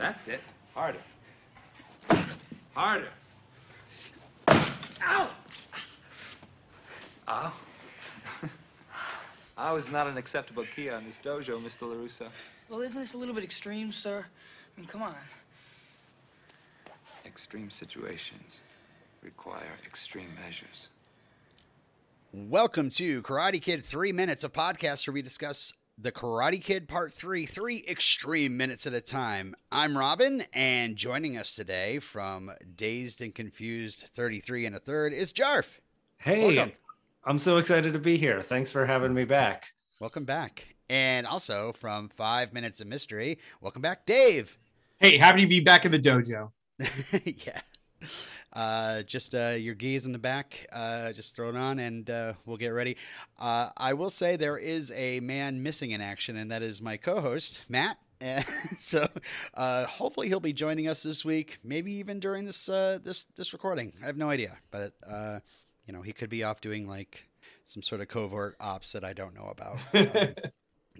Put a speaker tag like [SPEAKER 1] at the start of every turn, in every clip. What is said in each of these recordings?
[SPEAKER 1] That's it. Harder. Harder. Ow! Ow. I was not an acceptable ki on this dojo, Mr. LaRusso.
[SPEAKER 2] Well, isn't this a little bit extreme, sir? I mean, come on.
[SPEAKER 1] Extreme situations require extreme measures.
[SPEAKER 3] Welcome to Karate Kid 3 Minutes, a podcast where we discuss the Karate Kid Part 3, three extreme minutes at a time. I'm Robin, and joining us today from Dazed and Confused 33 and a Third is Jarf.
[SPEAKER 4] Hey,
[SPEAKER 3] Welcome.
[SPEAKER 4] I'm so excited to be here. Thanks for having me back.
[SPEAKER 3] Welcome back. And also from Five Minutes of Mystery, welcome back, Dave.
[SPEAKER 5] Hey, happy to be back in the dojo.
[SPEAKER 3] yeah. Uh, just uh, your gi's in the back, uh, just throw it on and uh, we'll get ready. Uh, I will say there is a man missing in action, and that is my co host, Matt. So uh, hopefully he'll be joining us this week, maybe even during this uh, this this recording. I have no idea, but uh, you know he could be off doing like some sort of covert ops that I don't know about. Um,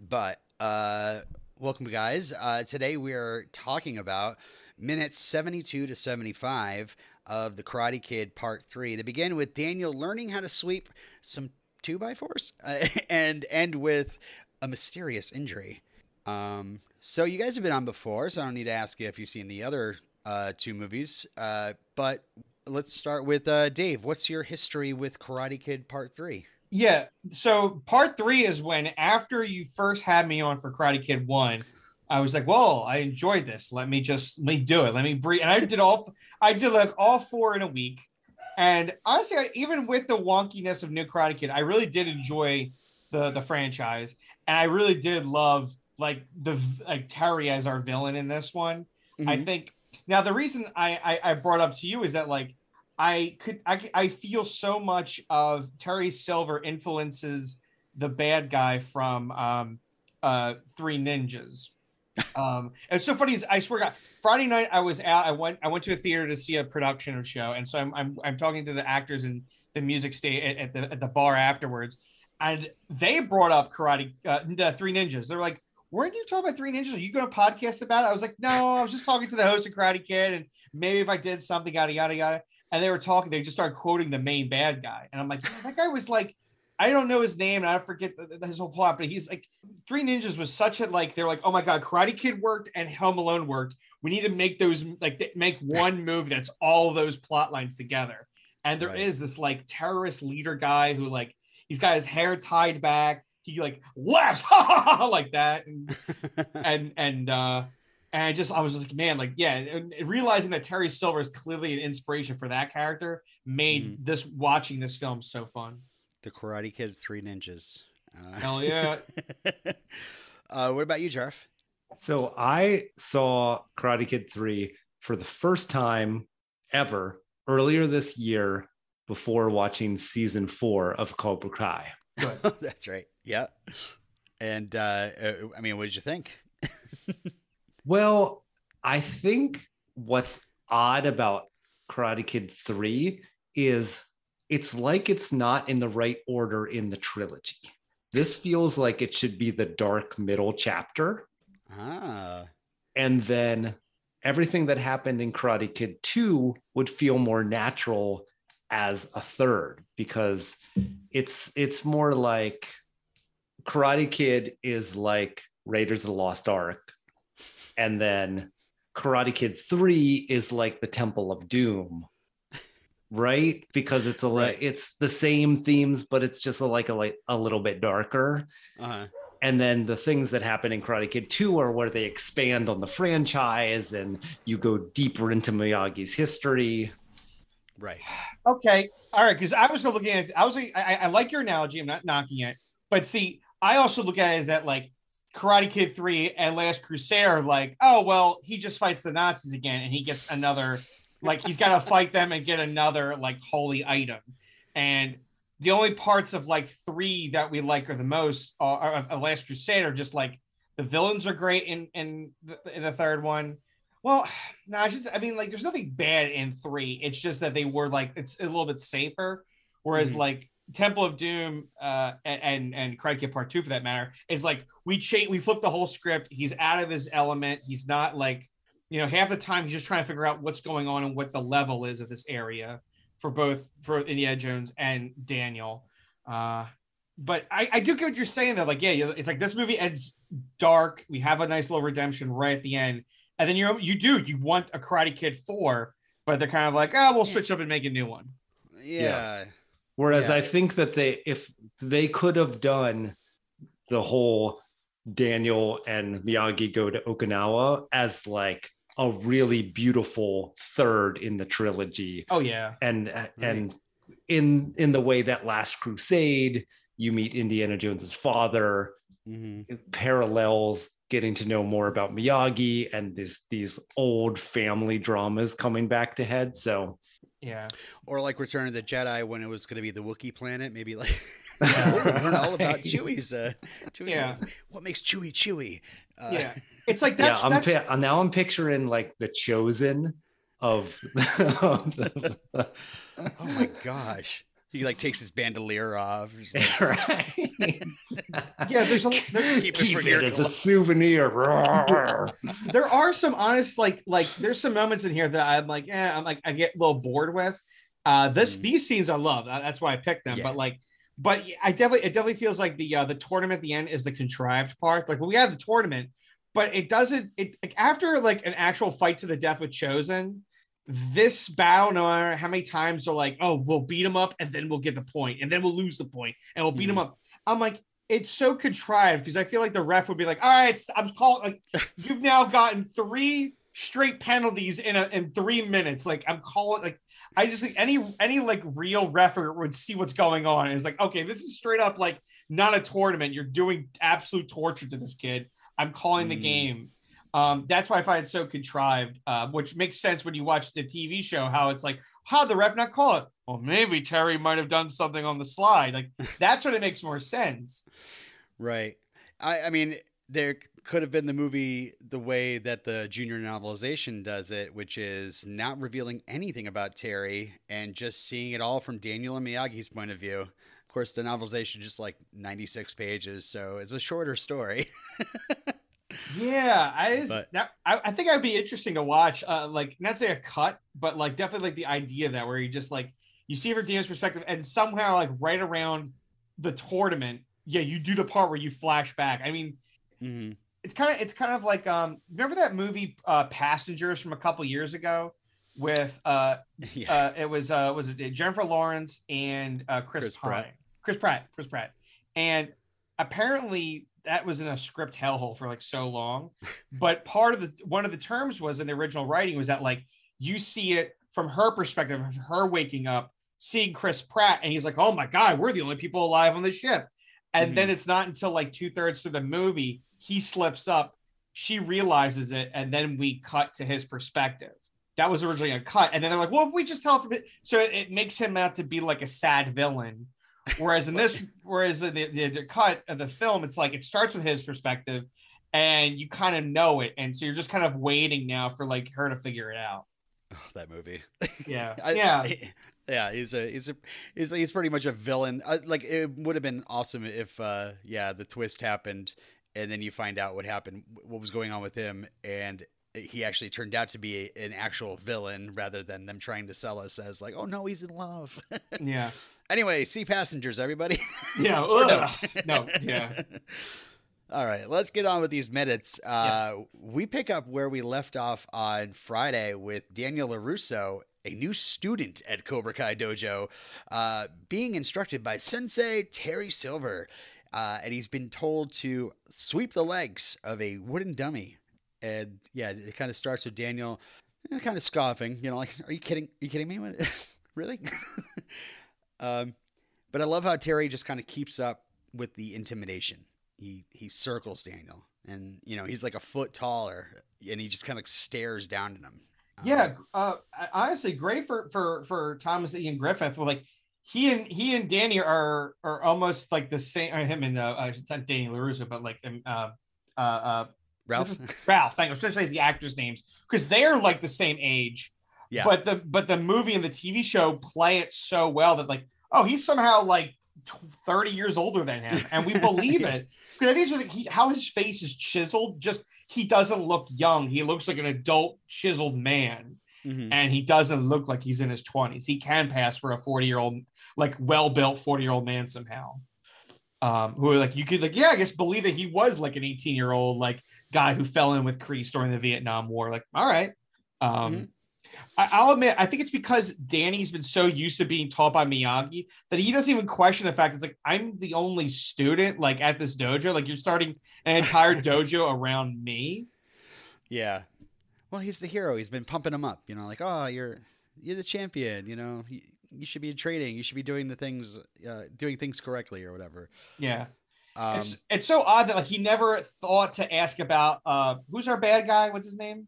[SPEAKER 3] but uh, welcome, guys. Uh, today we are talking about minutes 72 to 75 of the Karate Kid Part 3. They begin with Daniel learning how to sweep some 2 by 4s uh, and end with a mysterious injury. Um, so, you guys have been on before, so I don't need to ask you if you've seen the other uh, two movies. Uh, but let's start with uh, Dave. What's your history with Karate Kid Part 3?
[SPEAKER 5] Yeah. So part three is when after you first had me on for Karate Kid One, I was like, "Well, I enjoyed this. Let me just let me do it. Let me breathe." And I did all I did like all four in a week. And honestly, I, even with the wonkiness of New Karate Kid, I really did enjoy the the franchise, and I really did love like the like Terry as our villain in this one. I
[SPEAKER 3] Mhm.
[SPEAKER 5] think now the reason I, I I brought up to you is that like I could I I feel so much of Terry Silver influences the bad guy from um uh Three Ninjas. Um it's so funny is I swear God, Friday night I was out I went I went to a theater to see a production of show and so I'm I'm, I'm talking to the actors and the music stay at, at the at the bar afterwards and they brought up karate uh, the Three Ninjas. They're like weren't you talking about Three Ninjas? Are you going to podcast about it? I was like, no, I was just talking to the host of Karate Kid, and maybe if I did something, yada yada yada. And they were talking, they just started quoting the main bad guy, and I'm like, that guy was like, I don't know his name, and I forget the, the- his whole plot, but he's like, Three Ninjas was such a like, they're like, oh my god, Karate Kid worked and Home Alone worked. We need to make those like make one movie that's all those plot lines together. And there is
[SPEAKER 3] Right.
[SPEAKER 5] this like terrorist leader guy who like he's got his hair tied back. He like laughs like that, and and and uh and I just I was just like, man, like yeah, realizing that Terry Silver is clearly an inspiration for that character made
[SPEAKER 3] Mhm.
[SPEAKER 5] this watching this film so fun.
[SPEAKER 3] The Karate Kid Three Ninjas. Uh,
[SPEAKER 5] Hell yeah.
[SPEAKER 3] uh, what about you, Jarf?
[SPEAKER 4] So I saw Karate Kid 3 for the first time ever earlier this year before watching season four of Cobra Kai.
[SPEAKER 3] That's right. Yeah. And uh, uh, I mean, what did you think?
[SPEAKER 4] Well, I think what's odd about Karate Kid 3 is it's like it's not in the right order in the trilogy. This feels like it should be the dark middle chapter.
[SPEAKER 3] Ah,
[SPEAKER 4] and then everything that happened in Karate Kid 2 would feel more natural as a third because it's it's more like Karate Kid is like Raiders of the Lost Ark and then Karate Kid 3 is like the Temple of Doom right because it's a li-
[SPEAKER 3] Right.
[SPEAKER 4] it's the same themes but it's just a, like a like a little bit darker
[SPEAKER 3] uh-huh.
[SPEAKER 4] and then the things that happen in Karate Kid 2 are where they expand on the franchise and you go deeper into Miyagi's history.
[SPEAKER 3] right.
[SPEAKER 5] Okay. All right. Because I was looking at I was I, I I like your analogy. I'm not knocking it. But see, I also look at it as that like Karate Kid 3 and Last Crusade are like, oh well, he just fights the Nazis again and he gets another like he's gotta fight them and get another like holy item. And the only parts of like three that we like are the most are, are, are Last Crusade are just like the villains are great in in the, in the third one. Well, no, I should. I mean, like, there's nothing bad in three. It's just that they were like, it's a little bit safer. Whereas,
[SPEAKER 3] Mhm.
[SPEAKER 5] like, Temple of Doom uh, and and, Kid Part Two, for that matter, is like we change, we flip the whole script. He's out of his element. He's not like you know, half the time he's just trying to figure out what's going on and what the level is of this area for both for Indiana Jones and Daniel. Uh, but I, I do get what you're saying though. Like, yeah, it's like this movie ends dark. We have a nice little redemption right at the end, and then you you do you want a Karate Kid four, but they're kind of like, oh, we'll switch up and make a new one.
[SPEAKER 3] Yeah.
[SPEAKER 4] Whereas
[SPEAKER 3] Yeah.
[SPEAKER 4] I think that they, if they could have done the whole Daniel and Miyagi go to Okinawa as like a really beautiful third in the trilogy,
[SPEAKER 5] Oh yeah,
[SPEAKER 4] and and in in the way that Last Crusade, you meet Indiana Jones's father,
[SPEAKER 3] hmm
[SPEAKER 4] parallels getting to know more about Miyagi and this these old family dramas coming back to head. So
[SPEAKER 5] yeah.
[SPEAKER 3] Or like Return of the Jedi when it was going to be the Wookiee planet. Maybe like
[SPEAKER 4] Yeah.
[SPEAKER 3] learn all about Chewie's. Uh, Chewie's
[SPEAKER 5] Yeah.
[SPEAKER 3] What makes Chewie Chewie? Uh,
[SPEAKER 5] Yeah. It's like that's,
[SPEAKER 4] yeah, I'm
[SPEAKER 5] that's
[SPEAKER 4] pi- now I'm picturing like the Chozen of, of the,
[SPEAKER 3] Oh my gosh. He like takes his bandolier off. Like,
[SPEAKER 4] right.
[SPEAKER 5] yeah. There's a there,
[SPEAKER 3] Keep it
[SPEAKER 4] Keep
[SPEAKER 3] for
[SPEAKER 4] it as a souvenir.
[SPEAKER 5] There are some honest like like there's some moments in here that I'm like, yeah, I'm like I get a little bored with. Uh, this
[SPEAKER 3] Mm.
[SPEAKER 5] these scenes I love. That's why I picked them.
[SPEAKER 3] Yeah.
[SPEAKER 5] But like, but I definitely it definitely feels like the uh, the tournament at the end is the contrived part. Like we have the tournament, but it doesn't. It like after like an actual fight to the death with Chozen. This battle, no matter how many times they're like, oh, we'll beat him up and then we'll get the point, and then we'll lose the point, and we'll beat him
[SPEAKER 3] Mhm.
[SPEAKER 5] up. I'm like, it's so contrived because I feel like the ref would be like, all right, I'm calling like you've now gotten three straight penalties in a in three minutes. Like I'm calling like I just think any any like real referee would see what's going on. And it's like, okay, this is straight up like not a tournament. You're doing absolute torture to this kid. I'm calling the
[SPEAKER 3] Mm.
[SPEAKER 5] game. Um, that's why I find it so contrived, uh, which makes sense when you watch the TV show, how it's like, how the ref not call it? Well, maybe Terry might have done something on the slide. Like that's when it makes more sense.
[SPEAKER 3] Right. I, I mean, there could have been the movie the way that the junior novelization does it, which is not revealing anything about Terry and just seeing it all from Daniel and Miyagi's point of view. Of course, the novelization is just like 96 pages, so it's a shorter story.
[SPEAKER 5] Yeah, I just,
[SPEAKER 3] But-
[SPEAKER 5] that, I, I think I'd be interesting to watch. Uh, like not say a cut, but like definitely like the idea of that where you just like you see from Daniel's perspective, and somehow like right around the tournament, yeah, you do the part where you flash back. I mean,
[SPEAKER 3] hmm
[SPEAKER 5] it's kind of it's kind of like um remember that movie uh Passengers from a couple years ago with uh
[SPEAKER 3] Yeah.
[SPEAKER 5] uh it was uh was it Jennifer Lawrence and uh Chris,
[SPEAKER 3] Chris
[SPEAKER 5] Pine.
[SPEAKER 3] Pratt.
[SPEAKER 5] Chris Pratt, Chris Pratt. And apparently that was in a script hellhole for like so long. But part of the one of the terms was in the original writing was that like you see it from her perspective of her waking up, seeing Chris Pratt, and he's like, Oh my god, we're the only people alive on the ship. And then it's not until like two-thirds through the movie, he slips up, she realizes it, and then we cut to his perspective. That was originally a cut. And then they're like, well, if we just tell from it, so it, makes him out to be like a sad villain. Whereas in this, whereas in the, the, the cut of the film, it's like it starts with his perspective and you kind of know it. And so you're just kind of waiting now for like her to figure it out.
[SPEAKER 3] Oh, that movie.
[SPEAKER 5] Yeah.
[SPEAKER 3] I-
[SPEAKER 5] yeah.
[SPEAKER 3] I- yeah, he's a he's a he's he's pretty much a villain. Uh, like it would have been awesome if uh yeah, the twist happened and then you find out what happened what was going on with him and he actually turned out to be an actual villain rather than them trying to sell us as like, "Oh no, he's in love."
[SPEAKER 5] yeah.
[SPEAKER 3] anyway, see passengers everybody.
[SPEAKER 5] Yeah. No. Yeah.
[SPEAKER 3] All right, let's get on with these minutes. Uh, We pick up where we left off on Friday with Daniel LaRusso, a new student at Cobra Kai Dojo, uh, being instructed by Sensei Terry Silver. Uh, and he's been told to sweep the legs of a wooden dummy. And yeah, it kind of starts with Daniel eh, kind of scoffing, you know, like, are you kidding? Are you kidding me? Really? um, but I love how Terry just kind of keeps up with the intimidation he he circles Daniel, and you know he's like a foot taller, and he just kind of stares down at him. Um,
[SPEAKER 5] Yeah, uh, honestly, great for for for Thomas Ian Griffith. Well, like he and he and Danny are are almost like the same. Or him and uh, uh, it's not Danny LaRusso, but like um, uh, uh, uh,
[SPEAKER 3] Ralph.
[SPEAKER 5] Ralph. Thank you. Especially the actors' names because they are like the same age.
[SPEAKER 3] Yeah.
[SPEAKER 5] But the but the movie and the TV show play it so well that like oh he's somehow like thirty years older than him, and we believe it because I think it's just like he, how his face is chiseled. Just he doesn't look young. He looks like an adult chiseled man,
[SPEAKER 3] Mhm.
[SPEAKER 5] and he doesn't look like he's in his twenties. He can pass for a forty year old, like well built forty year old man somehow. Um, who like you could like yeah, I guess believe that he was like an eighteen year old like guy who fell in with Kreese during the Vietnam War. Like all right, um.
[SPEAKER 3] Mhm.
[SPEAKER 5] I, I'll admit, I think it's because Danny's been so used to being taught by Miyagi that he doesn't even question the fact it's like I'm the only student like at this dojo. Like you're starting an entire dojo around me.
[SPEAKER 3] Yeah. Well, he's the hero. He's been pumping him up. You know, like, oh, you're you're the champion. You know, you should be trading. You should be doing the things, uh, doing things correctly or whatever.
[SPEAKER 5] Yeah,
[SPEAKER 3] Um,
[SPEAKER 5] it's it's so odd that like he never thought to ask about uh who's our bad guy? What's his name?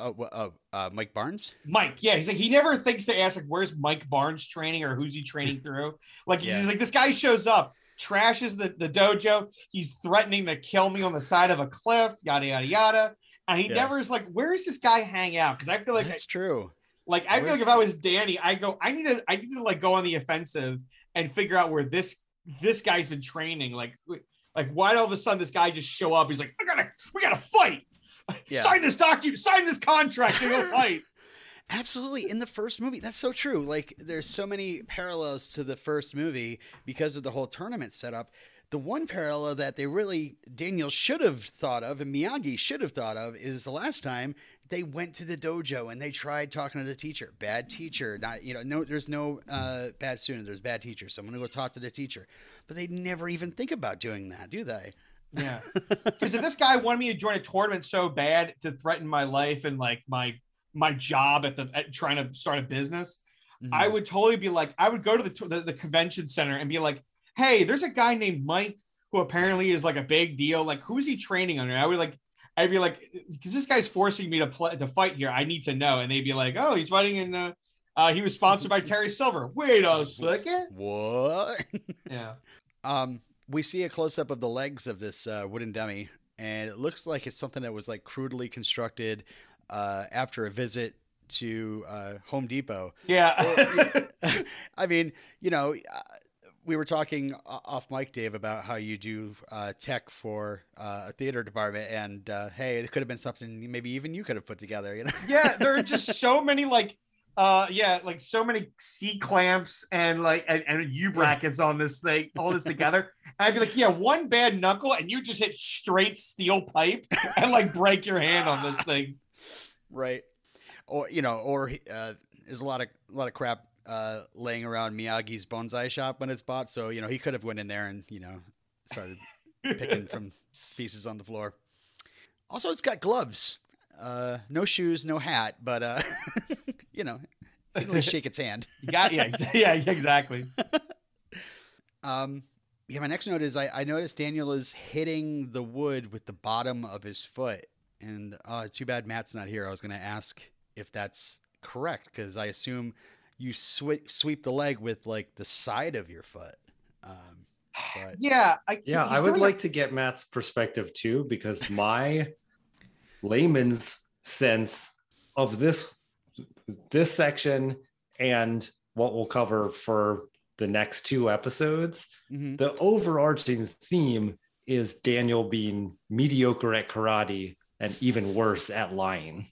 [SPEAKER 3] oh, oh, uh, Mike Barnes.
[SPEAKER 5] Mike. Yeah, he's like he never thinks to ask like where's Mike Barnes training or who's he training through. Like
[SPEAKER 3] Yeah.
[SPEAKER 5] he's like this guy shows up, trashes the the dojo. He's threatening to kill me on the side of a cliff. Yada yada yada. And he
[SPEAKER 3] Yeah.
[SPEAKER 5] never is like, where is this guy hang out? Because I feel like
[SPEAKER 3] That's true.
[SPEAKER 5] Like I feel like if I was Danny, I go, I need to, I need to like go on the offensive and figure out where this this guy's been training. Like, like why all of a sudden this guy just show up? He's like, I gotta, we gotta fight.
[SPEAKER 3] Yeah.
[SPEAKER 5] Sign this document, sign this contract, and go fight.
[SPEAKER 3] Absolutely. In the first movie, that's so true. Like, there's so many parallels to the first movie because of the whole tournament setup. The one parallel that they really, Daniel should have thought of and Miyagi should have thought of is the last time they went to the dojo and they tried talking to the teacher. Bad teacher. Not, you know, no, there's no uh, bad student, there's bad teacher. So I'm going to go talk to the teacher. But they never even think about doing that, do they?
[SPEAKER 5] Yeah, because if this guy wanted me to join a tournament so bad to threaten my life and like my my job at the at trying to start a business, I would totally be like, I would go to the, the the convention center and be like, hey, there's a guy named Mike who apparently is like a big deal. Like, who's he training under? I would like, I'd be like, because this guy's forcing me to play to fight here. I need to know. And they'd be like, oh, he's fighting in the. Uh, he was sponsored by Terry Silver. Wait a second.
[SPEAKER 3] What?
[SPEAKER 5] Yeah.
[SPEAKER 3] Um, we see a close up of the legs of this uh, wooden dummy, and it looks like it's something that was like crudely constructed uh, after a visit to uh, Home Depot.
[SPEAKER 5] Yeah.
[SPEAKER 3] I mean, you know, uh, we were talking off mic, Dave, about how you do uh, tech for uh, a theater department, and uh, hey, it could have been something maybe even you could have put together. You know?
[SPEAKER 5] yeah, there are just so many like uh yeah, like so many C clamps and like and, and U brackets on this thing, all this together. And I'd be like, yeah, one bad knuckle, and you just hit straight steel pipe and like break your hand on this thing.
[SPEAKER 3] right or you know or uh, there's a lot of a lot of crap uh, laying around miyagi's bonsai shop when it's bought. So you know he could have went in there and you know started picking from pieces on the floor. Also it's got gloves. Uh, no shoes no hat but uh, you know you at least shake its hand.
[SPEAKER 5] You got yeah, yeah, exactly.
[SPEAKER 3] um, yeah my next note is I, I noticed daniel is hitting the wood with the bottom of his foot. And uh, too bad matt's not here. I was going to ask if that's correct because i assume you sweep sweep the leg with like the side of your foot um, but
[SPEAKER 5] Yeah, I,
[SPEAKER 4] Yeah, I would
[SPEAKER 5] doing
[SPEAKER 4] like to get Matt's perspective too, because my layman's sense of this this section and what we'll cover for the next two episodes,
[SPEAKER 3] mhm.
[SPEAKER 4] the overarching theme is Daniel being mediocre at karate and even worse at lying.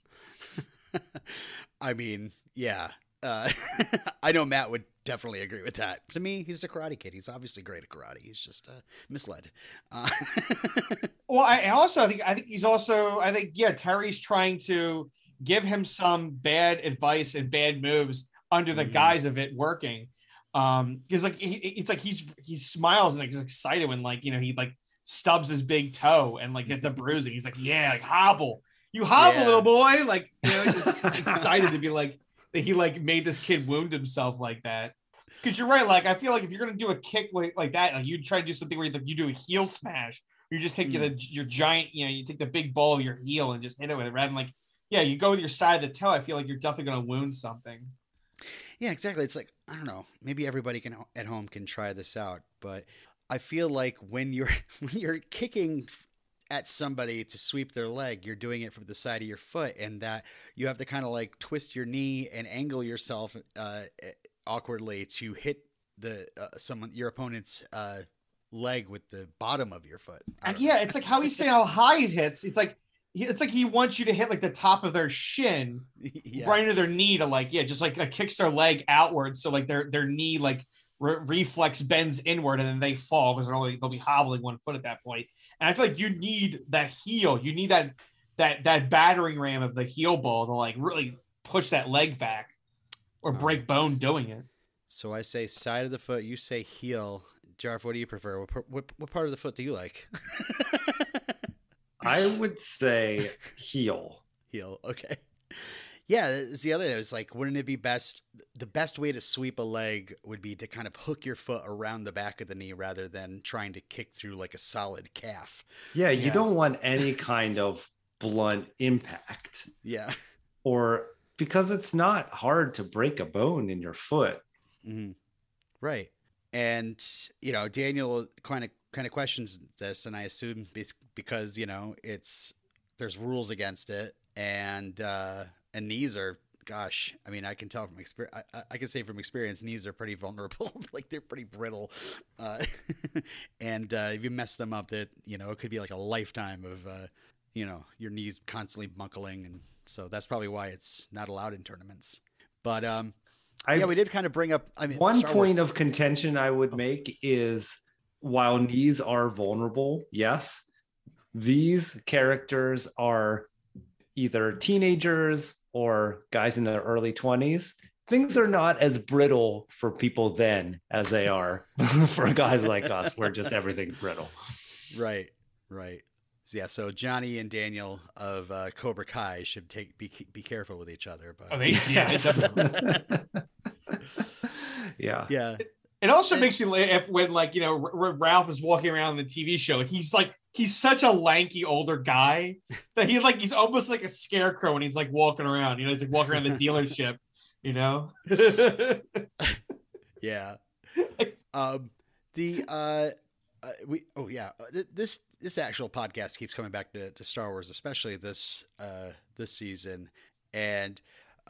[SPEAKER 3] i mean yeah uh, i know matt would definitely agree with that to me he's a karate kid he's obviously great at karate he's just uh, misled uh,
[SPEAKER 5] Well, I also I think I think he's also I think yeah Terry's trying to give him some bad advice and bad moves under the
[SPEAKER 3] Mhm.
[SPEAKER 5] guise of it working. Um, because like he, it's like he's he smiles and like, he's excited when like you know he like stubs his big toe and like get the bruising. He's like yeah like hobble you hobble
[SPEAKER 3] Yeah.
[SPEAKER 5] little boy like you know just, just excited to be like that he like made this kid wound himself like that. Because you're right, like I feel like if you're gonna do a kick like, like that, like you try to do something where you, like, you do a heel smash, you just take the, mm. your giant, you know, you take the big ball of your heel and just hit it with it rather than like, yeah, you go with your side of the toe. I feel like you're definitely gonna wound something.
[SPEAKER 3] Yeah, exactly. It's like I don't know. Maybe everybody can at home can try this out, but I feel like when you're when you're kicking at somebody to sweep their leg, you're doing it from the side of your foot, and that you have to kind of like twist your knee and angle yourself uh, awkwardly to hit the uh, someone your opponent's uh, leg with the bottom of your foot.
[SPEAKER 5] And yeah, it's like how he's saying how high it hits. It's like it's like he wants you to hit like the top of their shin
[SPEAKER 3] yeah.
[SPEAKER 5] right into their knee to like yeah, just like, like kicks their leg outwards, so like their their knee like re- reflex bends inward, and then they fall because they're only they'll be hobbling one foot at that point. And I feel like you need that heel, you need that that that battering ram of the heel ball to like really push that leg back or break
[SPEAKER 3] Alright.
[SPEAKER 5] bone doing it.
[SPEAKER 3] So I say side of the foot. You say heel. Jarf, what do you prefer? What, what, what part of the foot do you like?
[SPEAKER 4] I would say heel.
[SPEAKER 3] heel. Okay. Yeah, it's the other. day. It was like, wouldn't it be best? The best way to sweep a leg would be to kind of hook your foot around the back of the knee rather than trying to kick through like a solid calf.
[SPEAKER 4] Yeah, you
[SPEAKER 5] Yeah.
[SPEAKER 4] don't want any kind of blunt impact
[SPEAKER 3] Yeah.
[SPEAKER 4] or because it's not hard to break a bone in your foot.
[SPEAKER 3] hmm Right. And you know, Daniel kind of kind of questions this, and I assume because you know it's there's rules against it, and uh, and knees are, gosh, I mean, I can tell from experience. I, can say from experience, knees are pretty vulnerable, like they're pretty brittle, uh, and uh, if you mess them up, that you know it could be like a lifetime of uh, you know your knees constantly buckling, and so that's probably why it's not allowed in tournaments. But um,
[SPEAKER 4] I,
[SPEAKER 3] yeah, we did kind of bring up. I mean,
[SPEAKER 4] one
[SPEAKER 3] Star Wars-
[SPEAKER 4] point of contention I would
[SPEAKER 3] Oh.
[SPEAKER 4] make is while knees are vulnerable, yes, these characters are either teenagers or guys in their early 20s. Things are not as brittle for people then as they are for guys like us, where just everything's brittle.
[SPEAKER 3] Right, right. So, yeah, so Johnny and Daniel of uh, Cobra Kai should take be be careful with each other. But
[SPEAKER 5] Oh, they yeah,
[SPEAKER 4] Yes. yeah.
[SPEAKER 3] yeah,
[SPEAKER 5] It also makes me laugh when, like, you know, Ralph is walking around the TV show. Like, he's like, he's such a lanky older guy that he's like, he's almost like a scarecrow when he's like walking around. You know, he's like walking around the dealership. You know,
[SPEAKER 3] yeah. Um, the uh, uh, we oh yeah, uh, this this actual podcast keeps coming back to, to Star Wars, especially this uh this season, and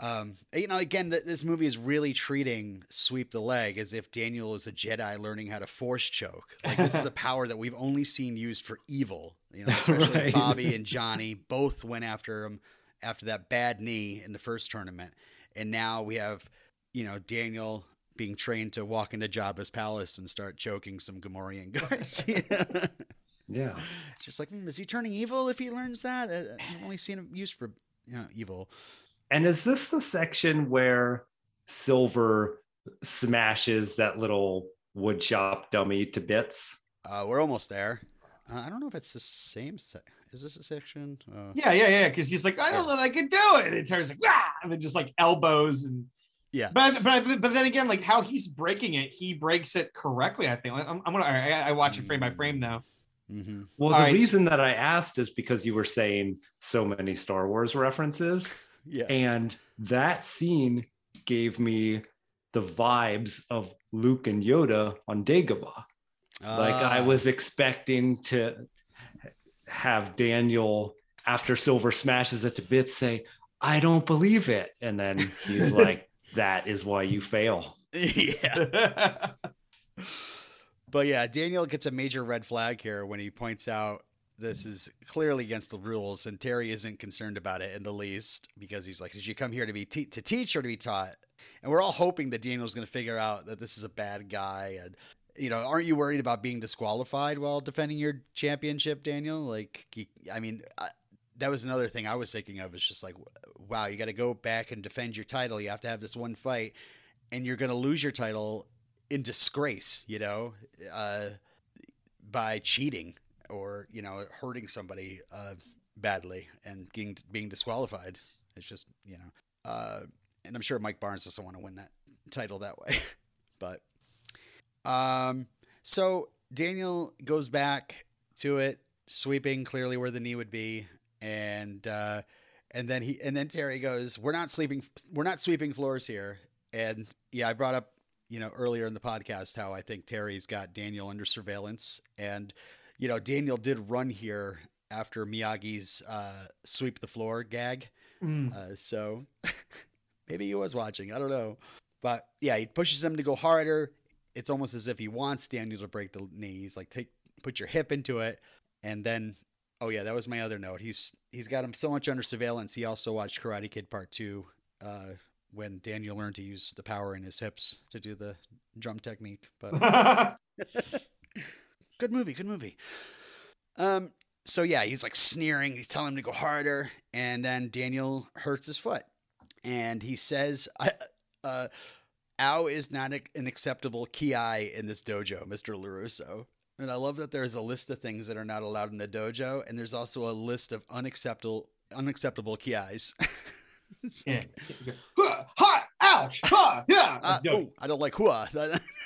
[SPEAKER 3] um, you know, again, th- this movie is really treating sweep the leg as if Daniel is a Jedi learning how to force choke. Like this is a power that we've only seen used for evil. You know, especially
[SPEAKER 4] Right.
[SPEAKER 3] Bobby and Johnny both went after him after that bad knee in the first tournament, and now we have you know Daniel being trained to walk into Jabba's palace and start choking some Gamorrean guards. it's
[SPEAKER 4] Yeah.
[SPEAKER 3] just like, hmm, is he turning evil if he learns that? Uh, I've only seen him used for you know evil.
[SPEAKER 4] And is this the section where Silver smashes that little woodshop dummy to bits?
[SPEAKER 3] Uh, we're almost there. Uh, I don't know if it's the same. Se- is this a section? Uh,
[SPEAKER 5] yeah, yeah, yeah. Because he's like, I don't know, that I can do it. And it turns like, ah, and then just like elbows and.
[SPEAKER 3] Yeah.
[SPEAKER 5] But but but then again, like how he's breaking it, he breaks it correctly. I think. I'm, I'm gonna. I, I watch it frame by frame now.
[SPEAKER 3] hmm
[SPEAKER 4] Well,
[SPEAKER 5] All
[SPEAKER 4] the
[SPEAKER 5] right.
[SPEAKER 4] reason that I asked is because you were saying so many Star Wars references,
[SPEAKER 3] Yeah.
[SPEAKER 4] and that scene gave me the vibes of Luke and Yoda on Dagobah. Like I
[SPEAKER 3] Ah,
[SPEAKER 4] was expecting to have Daniel after Silver smashes it to bits say, "I don't believe it," and then he's like, "That is why you fail."
[SPEAKER 3] yeah. But yeah, Daniel gets a major red flag here when he points out this is clearly against the rules, and Terry isn't concerned about it in the least because he's like, "Did you come here to be te- to teach or to be taught?" And we're all hoping that Daniel's going to figure out that this is a bad guy, and you know, aren't you worried about being disqualified while defending your championship, Daniel? Like, I mean, I, that was another thing I was thinking of. It's just like, wow, you got to go back and defend your title. You have to have this one fight, and you're going to lose your title in disgrace, you know, uh, by cheating or you know hurting somebody uh, badly and being being disqualified. It's just you know, uh, and I'm sure Mike Barnes doesn't want to win that title that way, but um, so Daniel goes back to it, sweeping clearly where the knee would be, and uh, and then he and then Terry goes, "We're not sleeping, we're not sweeping floors here." And yeah, I brought up you know earlier in the podcast how I think Terry's got Daniel under surveillance, and you know Daniel did run here after Miyagi's uh, sweep the floor gag,
[SPEAKER 5] Mm.
[SPEAKER 3] uh, so maybe he was watching. I don't know, but yeah, he pushes him to go harder. It's almost as if he wants Daniel to break the knee. He's like, take put your hip into it, and then oh yeah, that was my other note. He's he's got him so much under surveillance. He also watched Karate Kid Part Two uh, when Daniel learned to use the power in his hips to do the drum technique. But good movie, good movie. Um, so yeah, he's like sneering. He's telling him to go harder, and then Daniel hurts his foot, and he says, I, uh, "Ow is not an acceptable ki in this dojo, Mister LaRusso." And I love that there's a list of things that are not allowed in the dojo, and there's also a list of unacceptable unacceptable ki's. It's
[SPEAKER 5] yeah.
[SPEAKER 3] like!
[SPEAKER 5] Ouch! Huh, yeah.
[SPEAKER 3] uh, I don't like hua.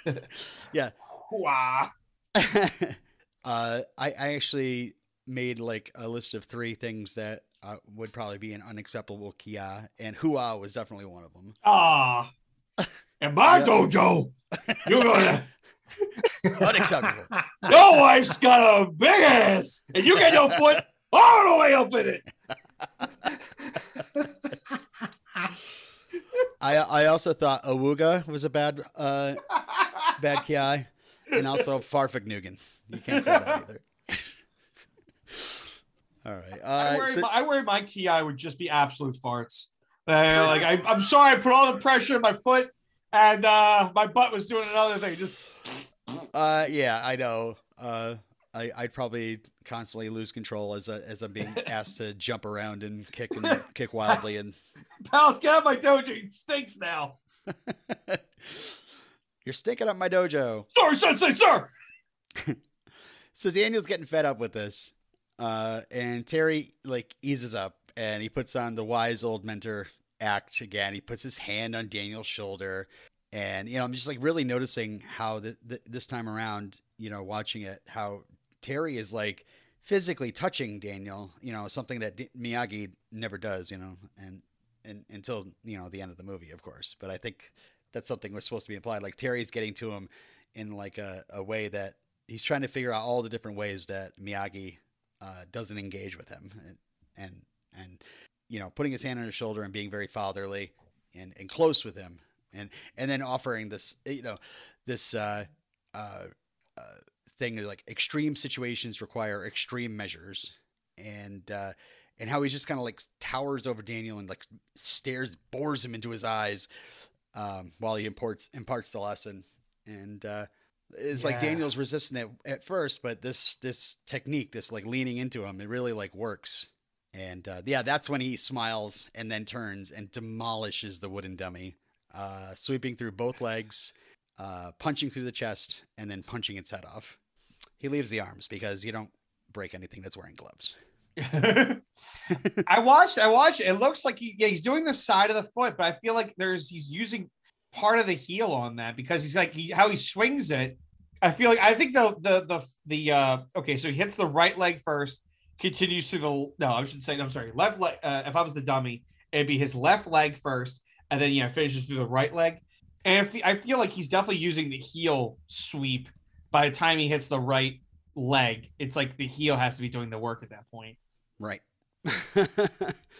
[SPEAKER 3] yeah.
[SPEAKER 5] Wah.
[SPEAKER 3] uh, I, I actually made like a list of three things that uh, would probably be an unacceptable kia, and hua was definitely one of them.
[SPEAKER 5] Ah. and my
[SPEAKER 3] Yeah.
[SPEAKER 5] dojo, you're gonna.
[SPEAKER 3] Unacceptable.
[SPEAKER 5] Your wife's got a big ass, and you get your foot all the way up in it.
[SPEAKER 3] I I also thought awuga was a bad uh, bad ki, and also farfignugan. You can't say that either. All right.
[SPEAKER 5] I,
[SPEAKER 3] Uh,
[SPEAKER 5] worry
[SPEAKER 3] so-
[SPEAKER 5] my, I worry my ki would just be absolute farts. Uh, like I, I'm sorry, I put all the pressure in my foot, and uh, my butt was doing another thing. Just
[SPEAKER 3] Uh, yeah, I know. Uh, I, I'd probably constantly lose control as a, as I'm being asked to jump around and kick and kick wildly. And
[SPEAKER 5] pals, get out of my dojo. It stinks now.
[SPEAKER 3] You're stinking up my dojo.
[SPEAKER 5] Sorry, sensei, sir.
[SPEAKER 3] So Daniel's getting fed up with this, uh, and Terry like eases up and he puts on the wise old mentor act again. He puts his hand on Daniel's shoulder, and you know I'm just like really noticing how the, the, this time around, you know, watching it, how Terry is like physically touching Daniel. You know, something that D- Miyagi never does. You know, and and until you know the end of the movie, of course. But I think that's something was supposed to be implied. Like Terry's getting to him in like a, a way that he's trying to figure out all the different ways that Miyagi uh, doesn't engage with him, and, and and you know, putting his hand on his shoulder and being very fatherly and, and close with him, and and then offering this, you know, this uh, uh, uh, thing like extreme situations require extreme measures, and uh, and how he just kind of like towers over Daniel and like stares, bores him into his eyes, um, while he imports imparts the lesson, and uh, it's like Daniel's resistant at, at first, but this this technique, this like leaning into him, it really like works. And uh, yeah, that's when he smiles and then turns and demolishes the wooden dummy, uh, sweeping through both legs, uh, punching through the chest, and then punching its head off. He leaves the arms because you don't break anything that's wearing gloves.
[SPEAKER 5] I watched. I watched. It looks like he, yeah, he's doing the side of the foot, but I feel like there's he's using part of the heel on that because he's like he, how he swings it. I feel like I think the the the the uh okay, so he hits the right leg first, continues to the no, I should say I'm sorry, left leg. Uh, if I was the dummy, it'd be his left leg first, and then yeah, finishes through the right leg. And I feel like he's definitely using the heel sweep. By the time he hits the right leg, it's like the heel has to be doing the work at that point.
[SPEAKER 3] Right.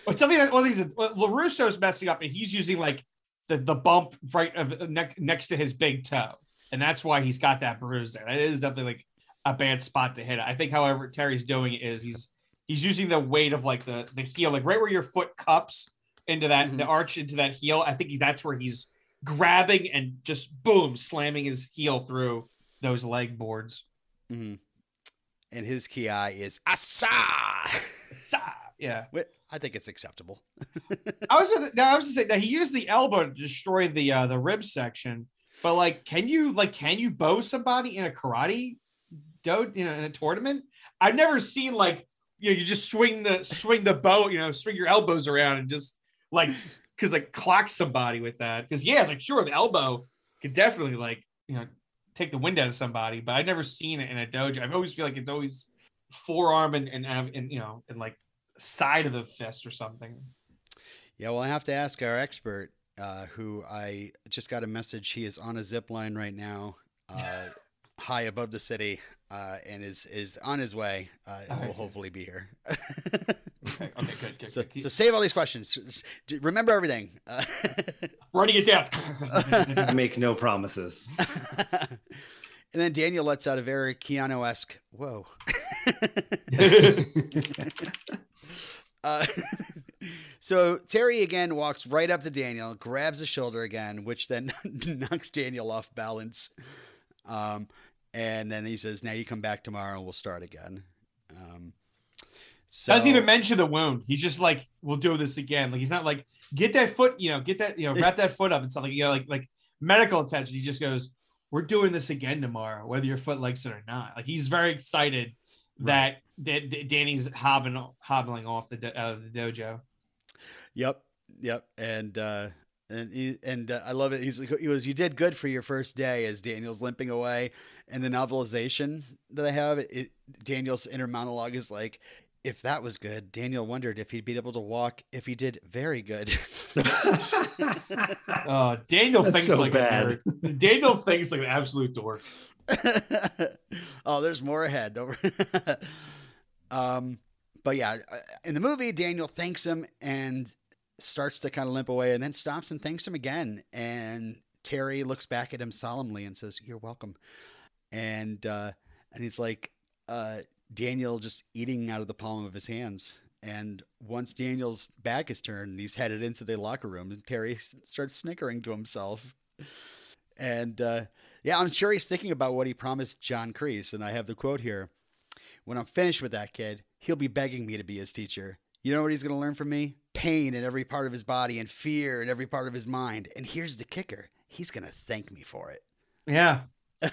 [SPEAKER 5] Well, tell me that well, he's well, LaRusso's messing up, and he's using like the the bump right of ne- next to his big toe, and that's why he's got that bruise there. That is definitely like a bad spot to hit. I think, however, Terry's doing is he's he's using the weight of like the the heel, like right where your foot cups into that the
[SPEAKER 3] Mhm.
[SPEAKER 5] arch into that heel. I think that's where he's grabbing and just boom slamming his heel through those leg boards.
[SPEAKER 3] Mhm. And his ki is asa.
[SPEAKER 5] Sa- Yeah.
[SPEAKER 3] I think it's acceptable.
[SPEAKER 5] I was gonna, now I was gonna say now he used the elbow to destroy the uh the rib section, but like can you like can you bow somebody in a karate do you know in a tournament? I've never seen like you know you just swing the swing the bow, you know, swing your elbows around and just like because like clock somebody with that. Because yeah, it's like sure the elbow could definitely like you know take the wind out of somebody, but I've never seen it in a dojo. I've always feel like it's always forearm and and, and you know and like side of the fist or something.
[SPEAKER 3] Yeah, well, I have to ask our expert, uh, who I just got a message. He is on a zip line right now, uh, high above the city, uh, and is is on his way. Uh, and will hopefully be here.
[SPEAKER 5] Okay, okay, good, good.
[SPEAKER 3] so,
[SPEAKER 5] good.
[SPEAKER 3] so save all these questions. Just remember everything. Uh,
[SPEAKER 5] writing it down.
[SPEAKER 4] Make no promises.
[SPEAKER 3] And then Daniel lets out a very Keanu esque, whoa. Uh, so Terry again walks right up to Daniel, grabs his shoulder again, which then knocks Daniel off balance. Um, and then he says, "Now you come back tomorrow, and we'll start again." Um, so,
[SPEAKER 5] Doesn't even mention the wound. He's just like, "We'll do this again." Like he's not like, "Get that foot," you know, get that, you know, wrap that foot up and stuff like you know, like like medical attention. He just goes, "We're doing this again tomorrow, whether your foot likes it or not." Like he's very excited that that that Danny's hobbling hobbling off the do- out of the dojo.
[SPEAKER 3] Yep, yep, and uh, and he, and uh, I love it. He's he was, you did good for your first day as Daniel's limping away, and the novelization that I have, it, Daniel's inner monologue is like, if that was good, Daniel wondered if he'd be able to walk if he did very good.
[SPEAKER 5] Oh, Daniel
[SPEAKER 4] That's
[SPEAKER 5] thinks
[SPEAKER 4] so
[SPEAKER 5] like
[SPEAKER 4] bad.
[SPEAKER 5] a nerd. Daniel thinks like an absolute dork.
[SPEAKER 3] oh, there's more ahead. Don't worry. um, but yeah, uh, in the movie, Daniel thanks him and starts to kind of limp away, and then stops and thanks him again. And Terry looks back at him solemnly and says, "You're welcome." And uh, and he's like, uh, Daniel just eating out of the palm of his hands. And once Daniel's back is turned and he's headed into the locker room, Terry s- starts snickering to himself. And uh, yeah, I'm sure he's thinking about what he promised John Kreese. And I have the quote here When I'm finished with that kid, he'll be begging me to be his teacher. You know what he's going to learn from me? Pain in every part of his body and fear in every part of his mind. And here's the kicker he's going to thank me for it.
[SPEAKER 5] Yeah.
[SPEAKER 3] so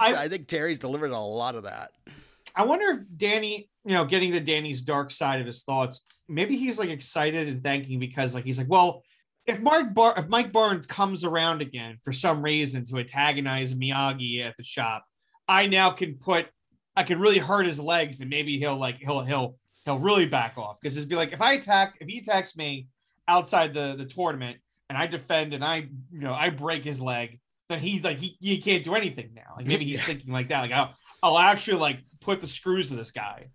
[SPEAKER 5] I-
[SPEAKER 3] I, think Terry's delivered a lot of that.
[SPEAKER 5] I wonder if Danny, you know, getting to Danny's dark side of his thoughts, maybe he's like excited and thanking because like he's like, well, if Mark Bar- if Mike Barnes comes around again for some reason to antagonize Miyagi at the shop, I now can put I can really hurt his legs and maybe he'll like he'll he'll he'll really back off because it'd be like if I attack if he attacks me outside the the tournament and I defend and I you know I break his leg, then he's like he, he can't do anything now. Like maybe he's
[SPEAKER 3] Yeah.
[SPEAKER 5] thinking like that. Like I'll I'll actually like put the screws to this guy.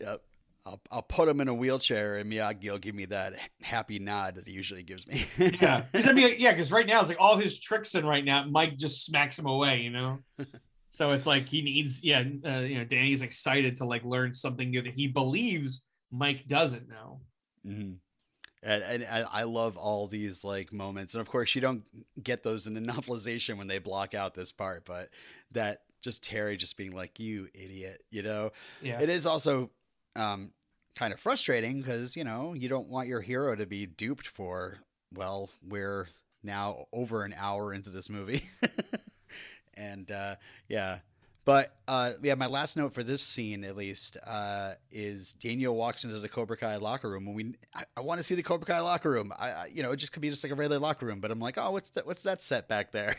[SPEAKER 3] Yep. I'll, I'll put him in a wheelchair and Miyagi will give me that happy nod that he usually gives me.
[SPEAKER 5] Yeah, because I mean, yeah, because right now it's like all his tricks in right now. Mike just smacks him away, you know. so it's like he needs, yeah, uh, you know, Danny's excited to like learn something new that he believes Mike doesn't know.
[SPEAKER 3] hmm And, and I I love all these like moments, and of course you don't get those in the novelization when they block out this part, but that just Terry just being like, "You idiot," you know.
[SPEAKER 5] Yeah,
[SPEAKER 3] It is also um, kind of frustrating because you know you don't want your hero to be duped for. Well, we're now over an hour into this movie, and uh, yeah. But uh, yeah, my last note for this scene, at least, uh, is Daniel walks into the Cobra Kai locker room, and we I, I want to see the Cobra Kai locker room. I, I you know it just could be just like a regular locker room, but I'm like, oh, what's that? What's that set back there?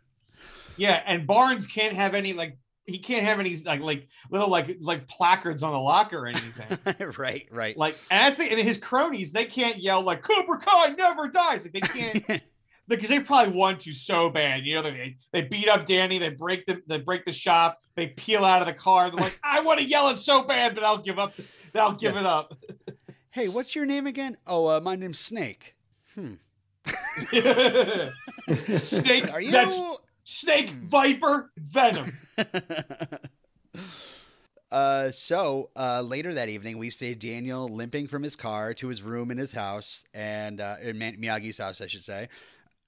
[SPEAKER 5] yeah, and Barnes can't have any like he can't have any like like little like like placards on the locker or anything.
[SPEAKER 3] right, right.
[SPEAKER 5] like, and I think and his cronies they can't yell like Cobra Kai never dies. Like they can't. because they probably want to so bad. You know, they they beat up Danny, they break the they break the shop, they peel out of the car. They're like, I want to yell it so bad, but I'll give up. I'll give it up.
[SPEAKER 3] hey, what's your name again? Oh, uh, my name's Snake. Hmm.
[SPEAKER 5] Snake.
[SPEAKER 3] Are you?
[SPEAKER 5] That's Snake, Viper, Venom.
[SPEAKER 3] Uh, so uh, later that evening, we see Daniel limping from his car to his room in his house, and uh, in Miyagi's house, I should say.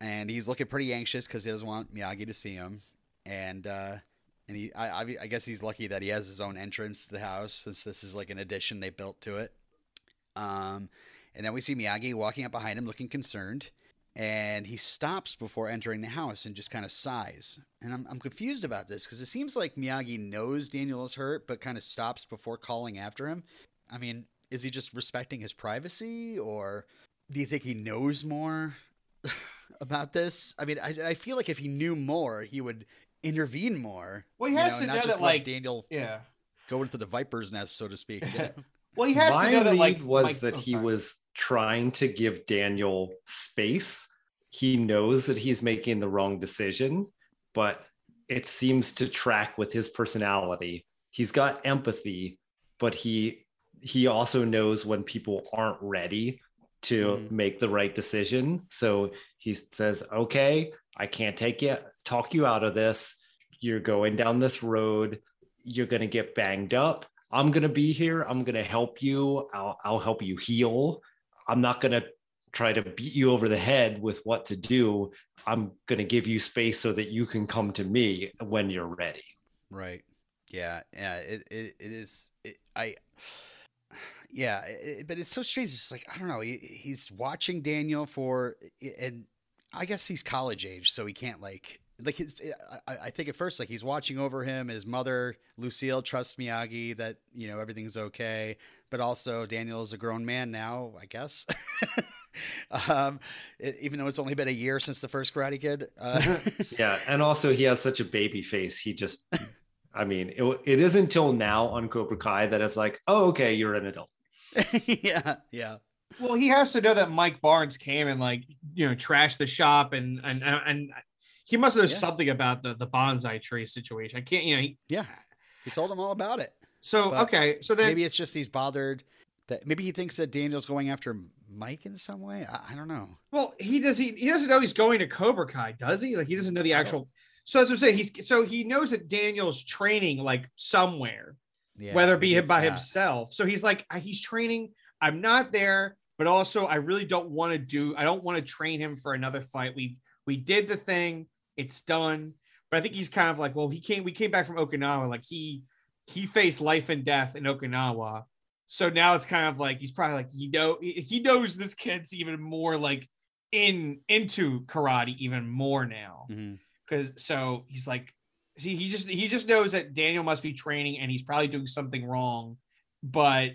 [SPEAKER 3] And he's looking pretty anxious because he doesn't want Miyagi to see him. And uh, and he, I, I, guess he's lucky that he has his own entrance to the house, since this is like an addition they built to it. Um, and then we see Miyagi walking up behind him, looking concerned. And he stops before entering the house and just kind of sighs. And I'm, I'm confused about this because it seems like Miyagi knows Daniel is hurt, but kind of stops before calling after him. I mean, is he just respecting his privacy, or do you think he knows more about this? I mean, I, I feel like if he knew more, he would intervene more.
[SPEAKER 5] Well, he
[SPEAKER 3] you
[SPEAKER 5] has to
[SPEAKER 3] not
[SPEAKER 5] know
[SPEAKER 3] just
[SPEAKER 5] that,
[SPEAKER 3] let
[SPEAKER 5] like-
[SPEAKER 3] Daniel
[SPEAKER 5] Yeah.
[SPEAKER 3] go into the viper's nest, so to speak. you?
[SPEAKER 5] Well, he has
[SPEAKER 4] My
[SPEAKER 5] to know that like
[SPEAKER 4] was
[SPEAKER 5] Mike-
[SPEAKER 4] that
[SPEAKER 5] oh,
[SPEAKER 4] he
[SPEAKER 5] sorry.
[SPEAKER 4] was trying to give Daniel space. He knows that he's making the wrong decision, but it seems to track with his personality. He's got empathy, but he he also knows when people aren't ready to
[SPEAKER 3] Mhm.
[SPEAKER 4] make the right decision. So he says, "Okay, I can't take you talk you out of this. you're going down this road. You're gonna get banged up. I'm gonna be here. I'm gonna help you. I'll I'll help you heal. I'm not gonna try to beat you over the head with what to do. I'm gonna give you space so that you can come to me when you're ready.
[SPEAKER 3] Right. Yeah. Yeah. It, it, it is. It, I. Yeah, it, but it's so strange. It's like I don't know. He, he's watching Daniel for, and I guess he's college age, so he can't like like his. I, I think at first like he's watching over him. His mother Lucille trusts Miyagi that you know everything's okay, but also Daniel is a grown man now. I guess. um, it, even though it's only been a year since the first Karate Kid. Uh,
[SPEAKER 4] yeah, and also he has such a baby face. He just, I mean, it, it is until now on Cobra Kai that it's like, oh, okay, you're an adult.
[SPEAKER 3] yeah, yeah.
[SPEAKER 5] Well, he has to know that Mike Barnes came and like you know trashed the shop and and and he must know
[SPEAKER 3] Yeah.
[SPEAKER 5] something about the the bonsai tree situation. I can't, you know. He,
[SPEAKER 3] Yeah, he told him all about it.
[SPEAKER 5] so
[SPEAKER 3] But
[SPEAKER 5] okay, so then
[SPEAKER 3] maybe it's just he's bothered that maybe he thinks that Daniel's going after Mike in some way. I, I don't know.
[SPEAKER 5] well he does he he doesn't know he's going to Cobra Kai, does he? Like he doesn't know the
[SPEAKER 3] I don't-
[SPEAKER 5] actual. So as I'm saying, he's so he knows that Daniel's training like somewhere.
[SPEAKER 3] Yeah,
[SPEAKER 5] whether it be him by
[SPEAKER 3] that.
[SPEAKER 5] himself. So he's like, he's training. I'm not there, but also I really don't want to do. I don't want to train him for another fight. We we did the thing. It's done. But I think he's kind of like, well, he came. We came back from Okinawa. Like he he faced life and death in Okinawa. So now it's kind of like he's probably like you know he knows this kid's even more like in into karate even more now
[SPEAKER 3] Mhm.
[SPEAKER 5] Because so he's like see he just he just knows that daniel must be training and he's probably doing something wrong but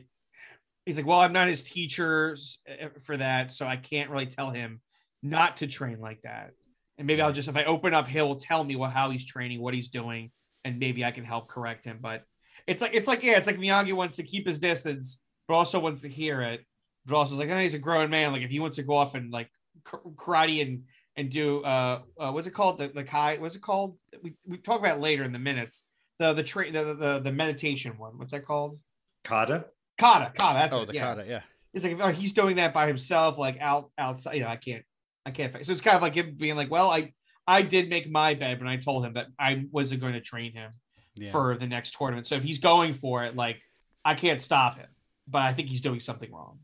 [SPEAKER 5] he's like well i'm not his teacher uh, for that so i can't really tell him not to train like that. And maybe i'll just if i open up he'll tell me what how he's training what he's doing and maybe i can help correct him but it's like it's like yeah it's like miyagi wants to keep his distance but also wants to hear it but also is like oh, he's a grown man like if he wants to go off and like karate and and do uh, uh what's it called the the kai what's it called we, we talk about it later in the minutes the the train the, the the meditation one what's that called
[SPEAKER 4] Kata?
[SPEAKER 5] kata kata that's
[SPEAKER 3] Oh,
[SPEAKER 5] it,
[SPEAKER 3] the
[SPEAKER 5] yeah.
[SPEAKER 3] kata, yeah.
[SPEAKER 5] it's like oh, he's doing that by himself like out outside you know i can't i can't so it's kind of like him being like well i i did make my bed when i told him that i wasn't going to train him
[SPEAKER 3] yeah.
[SPEAKER 5] for the next tournament so if he's going for it like i can't stop him but i think he's doing something wrong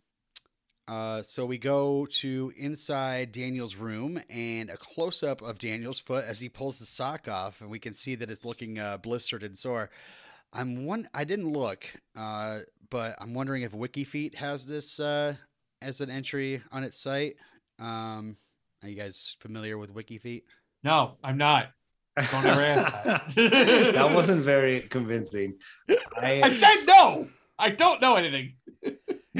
[SPEAKER 3] Uh, so we go to inside Daniel's room and a close up of Daniel's foot as he pulls the sock off, and we can see that it's looking uh, blistered and sore. I'm one. I didn't look, uh, but I'm wondering if WikiFeet has this uh, as an entry on its site. Um, are you guys familiar with WikiFeet?
[SPEAKER 5] no i'm not Don't ever ask that.
[SPEAKER 4] that wasn't very convincing. I,
[SPEAKER 5] i said no i don't know anything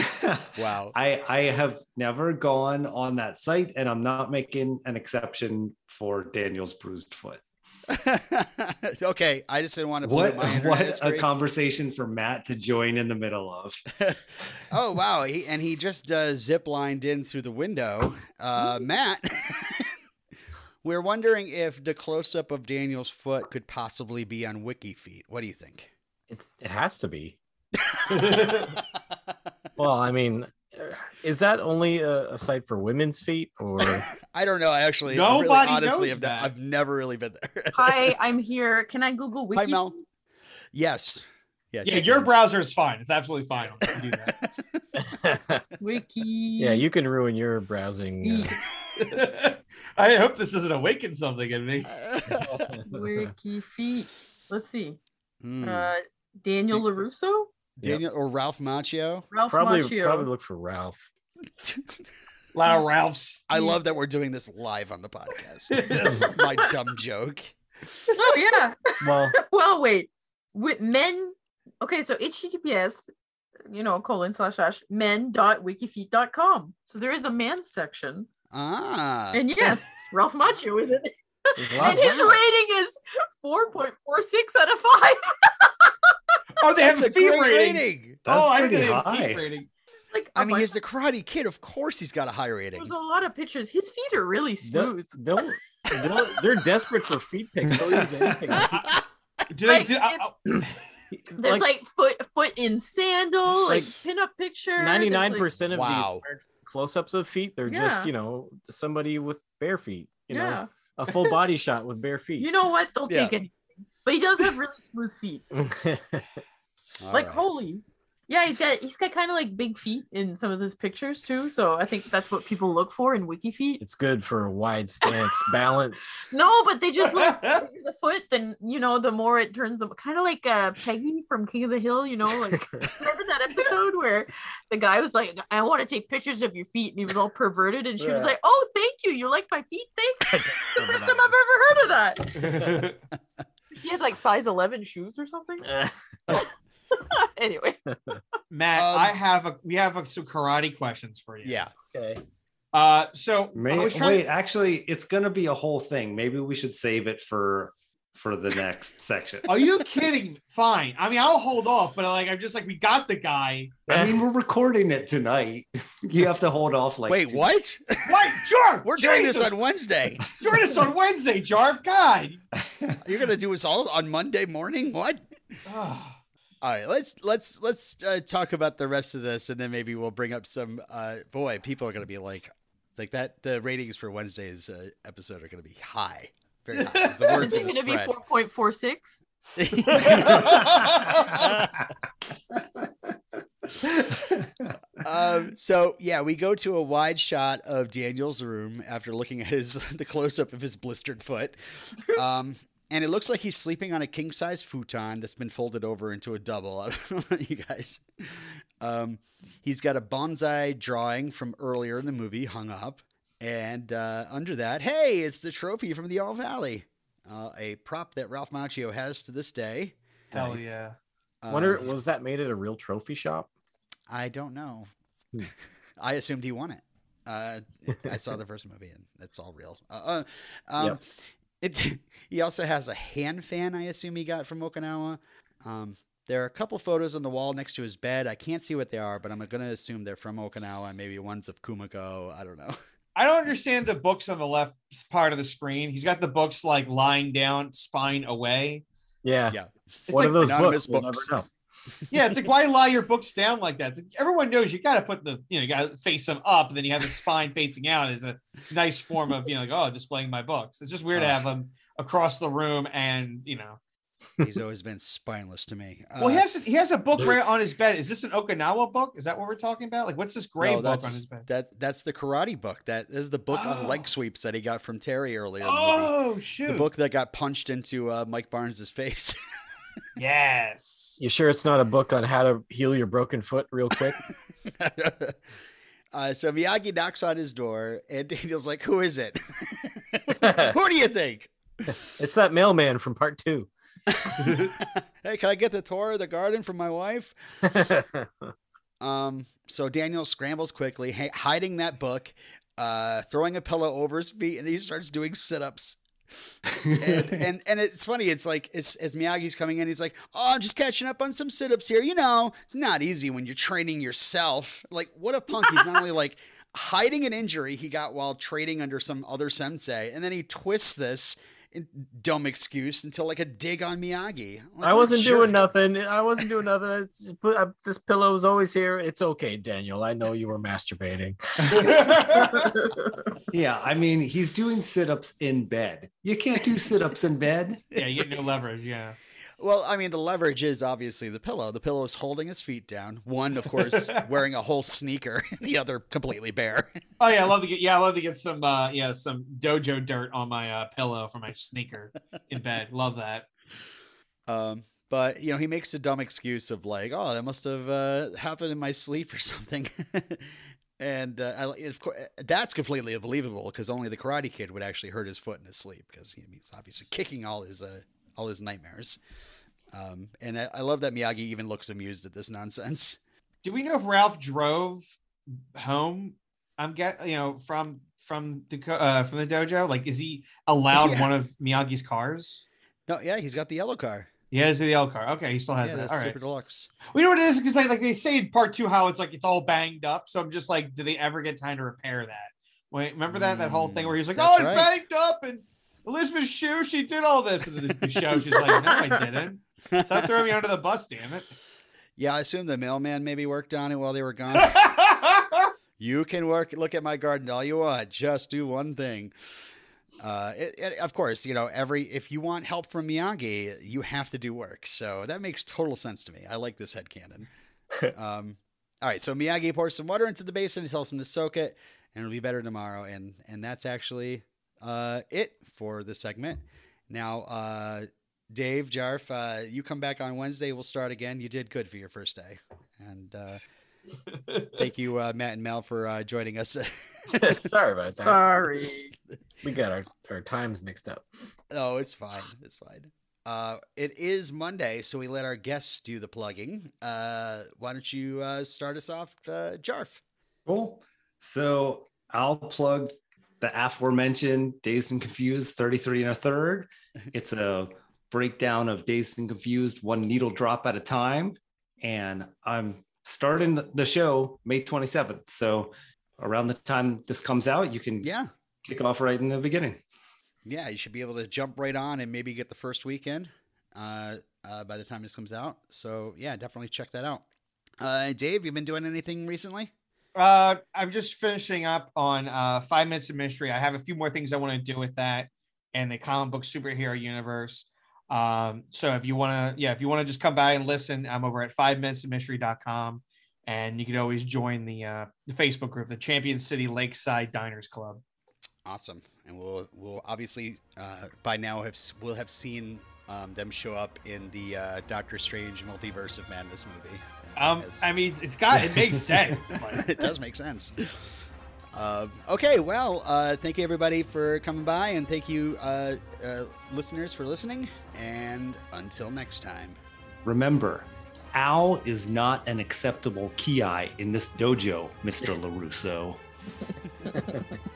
[SPEAKER 3] Wow.
[SPEAKER 4] I I have never gone on that site, and I'm not making an exception for Daniel's bruised foot.
[SPEAKER 3] okay, I just didn't want to
[SPEAKER 4] What what a conversation for Matt to join in the middle of.
[SPEAKER 3] oh wow! He, and he just uh, zip lined in through the window. Uh, Matt, we're wondering if the close up of Daniel's foot could possibly be on Wiki Feet. What do you think?
[SPEAKER 6] It's, it has to be. Well, I mean, uh, is that only a, a site for women's feet, or
[SPEAKER 3] I don't know. I actually, really,
[SPEAKER 5] Nobody
[SPEAKER 3] honestly,
[SPEAKER 5] knows
[SPEAKER 3] have
[SPEAKER 5] that.
[SPEAKER 3] I've never really been there.
[SPEAKER 7] Hi, I'm here. Can I Google Wiki?
[SPEAKER 3] Hi, Mel. Yes. Yes.
[SPEAKER 5] yeah
[SPEAKER 3] you
[SPEAKER 5] your
[SPEAKER 3] can.
[SPEAKER 5] browser is fine it's absolutely fine You can do that.
[SPEAKER 7] Wiki.
[SPEAKER 6] yeah, you can ruin your browsing. Uh,
[SPEAKER 5] i hope this doesn't awaken something in me
[SPEAKER 7] Wiki feet. Let's see.
[SPEAKER 3] Hmm.
[SPEAKER 7] Uh, Daniel LaRusso,
[SPEAKER 3] Daniel or Ralph Macchio.
[SPEAKER 7] Ralph
[SPEAKER 6] probably
[SPEAKER 7] Macchio.
[SPEAKER 6] probably look for Ralph.
[SPEAKER 5] Lau ralph's
[SPEAKER 3] I love that we're doing this live on the podcast. My dumb joke.
[SPEAKER 7] Oh yeah.
[SPEAKER 6] Well,
[SPEAKER 7] well, wait. With men. Okay, so HTTPS, you know, colon slash slash men.wikifeet.com. So there is a man section,
[SPEAKER 3] Ah.
[SPEAKER 7] and yes, Ralph Macchio is in it, and his rating is four point four six out of five.
[SPEAKER 5] Oh they have
[SPEAKER 3] That's
[SPEAKER 5] a
[SPEAKER 3] a
[SPEAKER 5] feet rating,
[SPEAKER 3] rating.
[SPEAKER 4] That's
[SPEAKER 5] oh i didn't
[SPEAKER 4] pretty
[SPEAKER 5] know they have
[SPEAKER 4] high.
[SPEAKER 5] feet rating
[SPEAKER 7] Like,
[SPEAKER 3] I mean,
[SPEAKER 7] like,
[SPEAKER 3] he's the Karate Kid. Of course, he's got a high rating.
[SPEAKER 7] there's a lot of pictures. His feet are really
[SPEAKER 6] They'll,
[SPEAKER 7] smooth.
[SPEAKER 6] they'll, they'll, they're desperate for feet pics. They'll use anything.
[SPEAKER 5] do they
[SPEAKER 7] Like,
[SPEAKER 5] do, uh,
[SPEAKER 7] There's like, foot foot in sandal, like,
[SPEAKER 6] Like,
[SPEAKER 7] pinup picture.
[SPEAKER 6] Ninety nine percent of
[SPEAKER 3] Wow.
[SPEAKER 6] the close-ups of feet, they're
[SPEAKER 7] Yeah.
[SPEAKER 6] just you know somebody with bare feet. You
[SPEAKER 7] Yeah.
[SPEAKER 6] know, a full body shot with bare feet.
[SPEAKER 7] You know what? They'll
[SPEAKER 3] Yeah.
[SPEAKER 7] take it. But he does have really smooth feet. Like
[SPEAKER 3] right.
[SPEAKER 7] holy. Yeah, he's got he's got kind of like big feet in some of his pictures too. So I think that's what people look for in wiki feet.
[SPEAKER 6] it's good for a wide stance balance.
[SPEAKER 7] No, but they just look the foot, then you know, the more it turns them kind of like uh Peggy from King of the Hill, you know, like remember that episode where the guy was like, I want to take pictures of your feet, and he was all perverted, and she was like, Oh, thank you. You like my feet? Thanks. the first time I've ever heard of that. She had like size 11 shoes or something. anyway.
[SPEAKER 5] Matt,
[SPEAKER 3] Um,
[SPEAKER 5] I have a we have a, some karate questions for you.
[SPEAKER 3] Yeah.
[SPEAKER 6] okay.
[SPEAKER 5] Uh, so
[SPEAKER 4] May, wait,
[SPEAKER 5] to-
[SPEAKER 4] actually, it's gonna be a whole thing. Maybe we should save it for for the next section.
[SPEAKER 5] Are you kidding? Fine. I mean, I'll hold off, but like, I'm just like, we got the guy.
[SPEAKER 4] I mean, we're recording it tonight. You have to hold off like
[SPEAKER 3] Wait,
[SPEAKER 4] two-
[SPEAKER 3] what?
[SPEAKER 5] What? Jarv,
[SPEAKER 3] We're doing this on Wednesday.
[SPEAKER 5] Join us on Wednesday, Jarv. God.
[SPEAKER 3] You're gonna do us all on Monday morning? What? All right, let's let's let's uh, talk about the rest of this, and then maybe we'll bring up some. Uh, boy, people are gonna be like, like that. The ratings for Wednesday's uh, episode are gonna be high, very high. 'cause The
[SPEAKER 7] Is
[SPEAKER 3] word's
[SPEAKER 7] it
[SPEAKER 3] gonna
[SPEAKER 7] going to be 4.46?
[SPEAKER 3] um, so yeah, we go to a wide shot of Daniel's room after looking at his the close up of his blistered foot. Um, and it looks like he's sleeping on a king size futon that's been folded over into a double. I don't know about you guys. Um, he's got a bonsai drawing from earlier in the movie hung up, and uh, under that, hey, it's the trophy from the All Valley, uh, a prop that Ralph Macchio has to this day.
[SPEAKER 5] Hell
[SPEAKER 6] Nice.
[SPEAKER 5] yeah.
[SPEAKER 6] Wonder
[SPEAKER 3] Um,
[SPEAKER 6] was that made at a real trophy shop?
[SPEAKER 3] I don't know.
[SPEAKER 6] Hmm.
[SPEAKER 3] I assumed he won it. Uh, I saw the first movie, and it's all real. Uh, uh, um,
[SPEAKER 6] Yep.
[SPEAKER 3] it, he also has a hand fan. I assume he got from Okinawa. Um, there are a couple photos on the wall next to his bed. I can't see what they are, but I'm going to assume they're from Okinawa. Maybe one's of Kumiko. I don't know.
[SPEAKER 5] I don't understand the books on the left part of the screen. He's got the books like lying down, spine away.
[SPEAKER 6] Yeah.
[SPEAKER 3] Yeah.
[SPEAKER 5] It's
[SPEAKER 6] What
[SPEAKER 5] like,
[SPEAKER 6] are those
[SPEAKER 3] anonymous
[SPEAKER 6] books? We'll
[SPEAKER 3] books.
[SPEAKER 5] yeah, it's like why lie your books down like that? Like, everyone knows you got to put the, you know, you got to face them up, and then you have the spine facing out is a nice form of, you know, like oh, displaying my books. It's just weird to
[SPEAKER 3] Ah.
[SPEAKER 5] have them across the room, and you know.
[SPEAKER 3] He's always been spineless to me. Uh,
[SPEAKER 5] Well, he has he has a book right on his bed. Is this an Okinawa book? Is that what we're talking about? Like, what's this gray
[SPEAKER 3] no,
[SPEAKER 5] book on
[SPEAKER 3] that's,
[SPEAKER 5] his bed?
[SPEAKER 3] that that's the karate book. That is the book on
[SPEAKER 5] Oh.
[SPEAKER 3] leg sweeps that he got from Terry earlier. in the movie.
[SPEAKER 5] Oh shoot!
[SPEAKER 3] the book that got punched into uh, Mike Barnes's face.
[SPEAKER 5] Yes.
[SPEAKER 6] You sure it's not a book on how to heal your broken foot real quick?
[SPEAKER 3] uh, so Miyagi knocks on his door, and Daniel's like, "Who is it? Who do you think?
[SPEAKER 6] it's that mailman from part two.
[SPEAKER 3] hey, can I get the tour of the garden from my wife?" Um, so Daniel scrambles quickly, ha- hiding that book, uh, throwing a pillow over his feet, and he starts doing sit-ups. and, and and it's funny. It's like as, as Miyagi's coming in, he's like, "Oh, I'm just catching up on some sit-ups here. You know, it's not easy when you're training yourself. Like, what a punk! He's not only like hiding an injury he got while training under some other sensei, and then he twists this dumb excuse until like a dig on Miyagi. Like, what
[SPEAKER 6] I
[SPEAKER 3] a
[SPEAKER 6] wasn't
[SPEAKER 3] jerk.
[SPEAKER 6] doing nothing. I wasn't doing nothing. It's, but, this pillow is always here. It's okay, Daniel. I know you were masturbating.
[SPEAKER 4] yeah, I mean, he's doing sit-ups in bed. You can't do sit-ups in bed.
[SPEAKER 5] yeah, you get no leverage. Yeah.
[SPEAKER 3] Well, I mean, the leverage is obviously the pillow. The pillow is holding his feet down. One, of course, wearing a whole sneaker, the other completely bare.
[SPEAKER 5] Oh yeah, I love to get yeah, I love to get some uh yeah, some dojo dirt on my uh pillow for my sneaker in bed. Love that.
[SPEAKER 3] Um, but you know, he makes a dumb excuse of like, "Oh, that must have uh, happened in my sleep or something." and uh, I, of course, that's completely unbelievable because only the Karate Kid would actually hurt his foot in his sleep because he, he's obviously kicking all his uh, all his nightmares. Um, and I, I love that Miyagi even looks amused at this nonsense.
[SPEAKER 5] Do we know if Ralph drove home? I'm get you know from from the uh, from the dojo. Like, is he allowed
[SPEAKER 3] Yeah.
[SPEAKER 5] one of Miyagi's cars?
[SPEAKER 3] No, yeah, he's got the yellow car.
[SPEAKER 5] He has the yellow car. Okay, he still has
[SPEAKER 3] yeah,
[SPEAKER 5] that.
[SPEAKER 3] that's
[SPEAKER 5] All right.
[SPEAKER 3] super deluxe.
[SPEAKER 5] We know what it is because like, like they say in part two how it's like it's all banged up. So I'm just like, do they ever get time to repair that? Wait, remember that that whole thing where he's like, oh,
[SPEAKER 3] right.
[SPEAKER 5] it's banged up and Elizabeth Shue, she did all this, and the, show she's like, no, I didn't. Stop throwing me under the bus, damn it.
[SPEAKER 3] Yeah, I assume the mailman maybe worked on it while they were gone. you can work look at my garden all you want just do one thing Uh, it, it- of course, you know every if you want help from Miyagi, you have to do work. So that makes total sense to me. I like this headcanon. um, all right, so Miyagi pours some water into the basin. He tells him to soak it, and it'll be better tomorrow. And and that's actually uh, it for the segment. Now, uh, Dave Jarf, uh, you come back on Wednesday. We'll start again. You did good for your first day, and uh, thank you, uh, Matt and Mel, for uh, joining us.
[SPEAKER 6] Sorry about that.
[SPEAKER 7] Sorry.
[SPEAKER 6] We got our, our times mixed up.
[SPEAKER 3] Oh, it's fine. It's fine. Uh, it is Monday, so we let our guests do the plugging. Uh, why don't you uh, start us off, uh, Jarf?
[SPEAKER 4] Cool. So I'll plug the aforementioned Dazed and Confused 33 and a third. It's a breakdown of Dazed and Confused, one needle drop at a time. And I'm starting the- the show May 27th. So around the time this comes out, you can
[SPEAKER 3] Yeah,
[SPEAKER 4] kick off right in the beginning.
[SPEAKER 3] yeah, you should be able to jump right on and maybe get the first weekend uh, uh, by the time this comes out. So yeah, definitely check that out. Uh, Dave, you been doing anything recently?
[SPEAKER 5] Uh, I'm just finishing up on uh, Five Minutes of Mystery. I have a few more things I want to do with that and the comic book superhero universe. Um, so if you want to, yeah, if you want to just come by and listen, I'm over at five minutes of mystery.com and you can always join the uh, the Facebook group, the Champion City Lakeside Diners Club.
[SPEAKER 3] Awesome, and we'll we'll obviously uh, by now have we'll have seen um, them show up in the uh, Doctor Strange Multiverse of Madness movie.
[SPEAKER 5] Um,
[SPEAKER 3] As-
[SPEAKER 5] I mean, it's got it makes sense. Like,
[SPEAKER 3] it does make sense. Um, okay, well, uh, thank you everybody for coming by, and thank you, uh, uh, listeners, for listening. And until next time.
[SPEAKER 4] Remember, Al is not an acceptable ki in this dojo, Mr. LaRusso.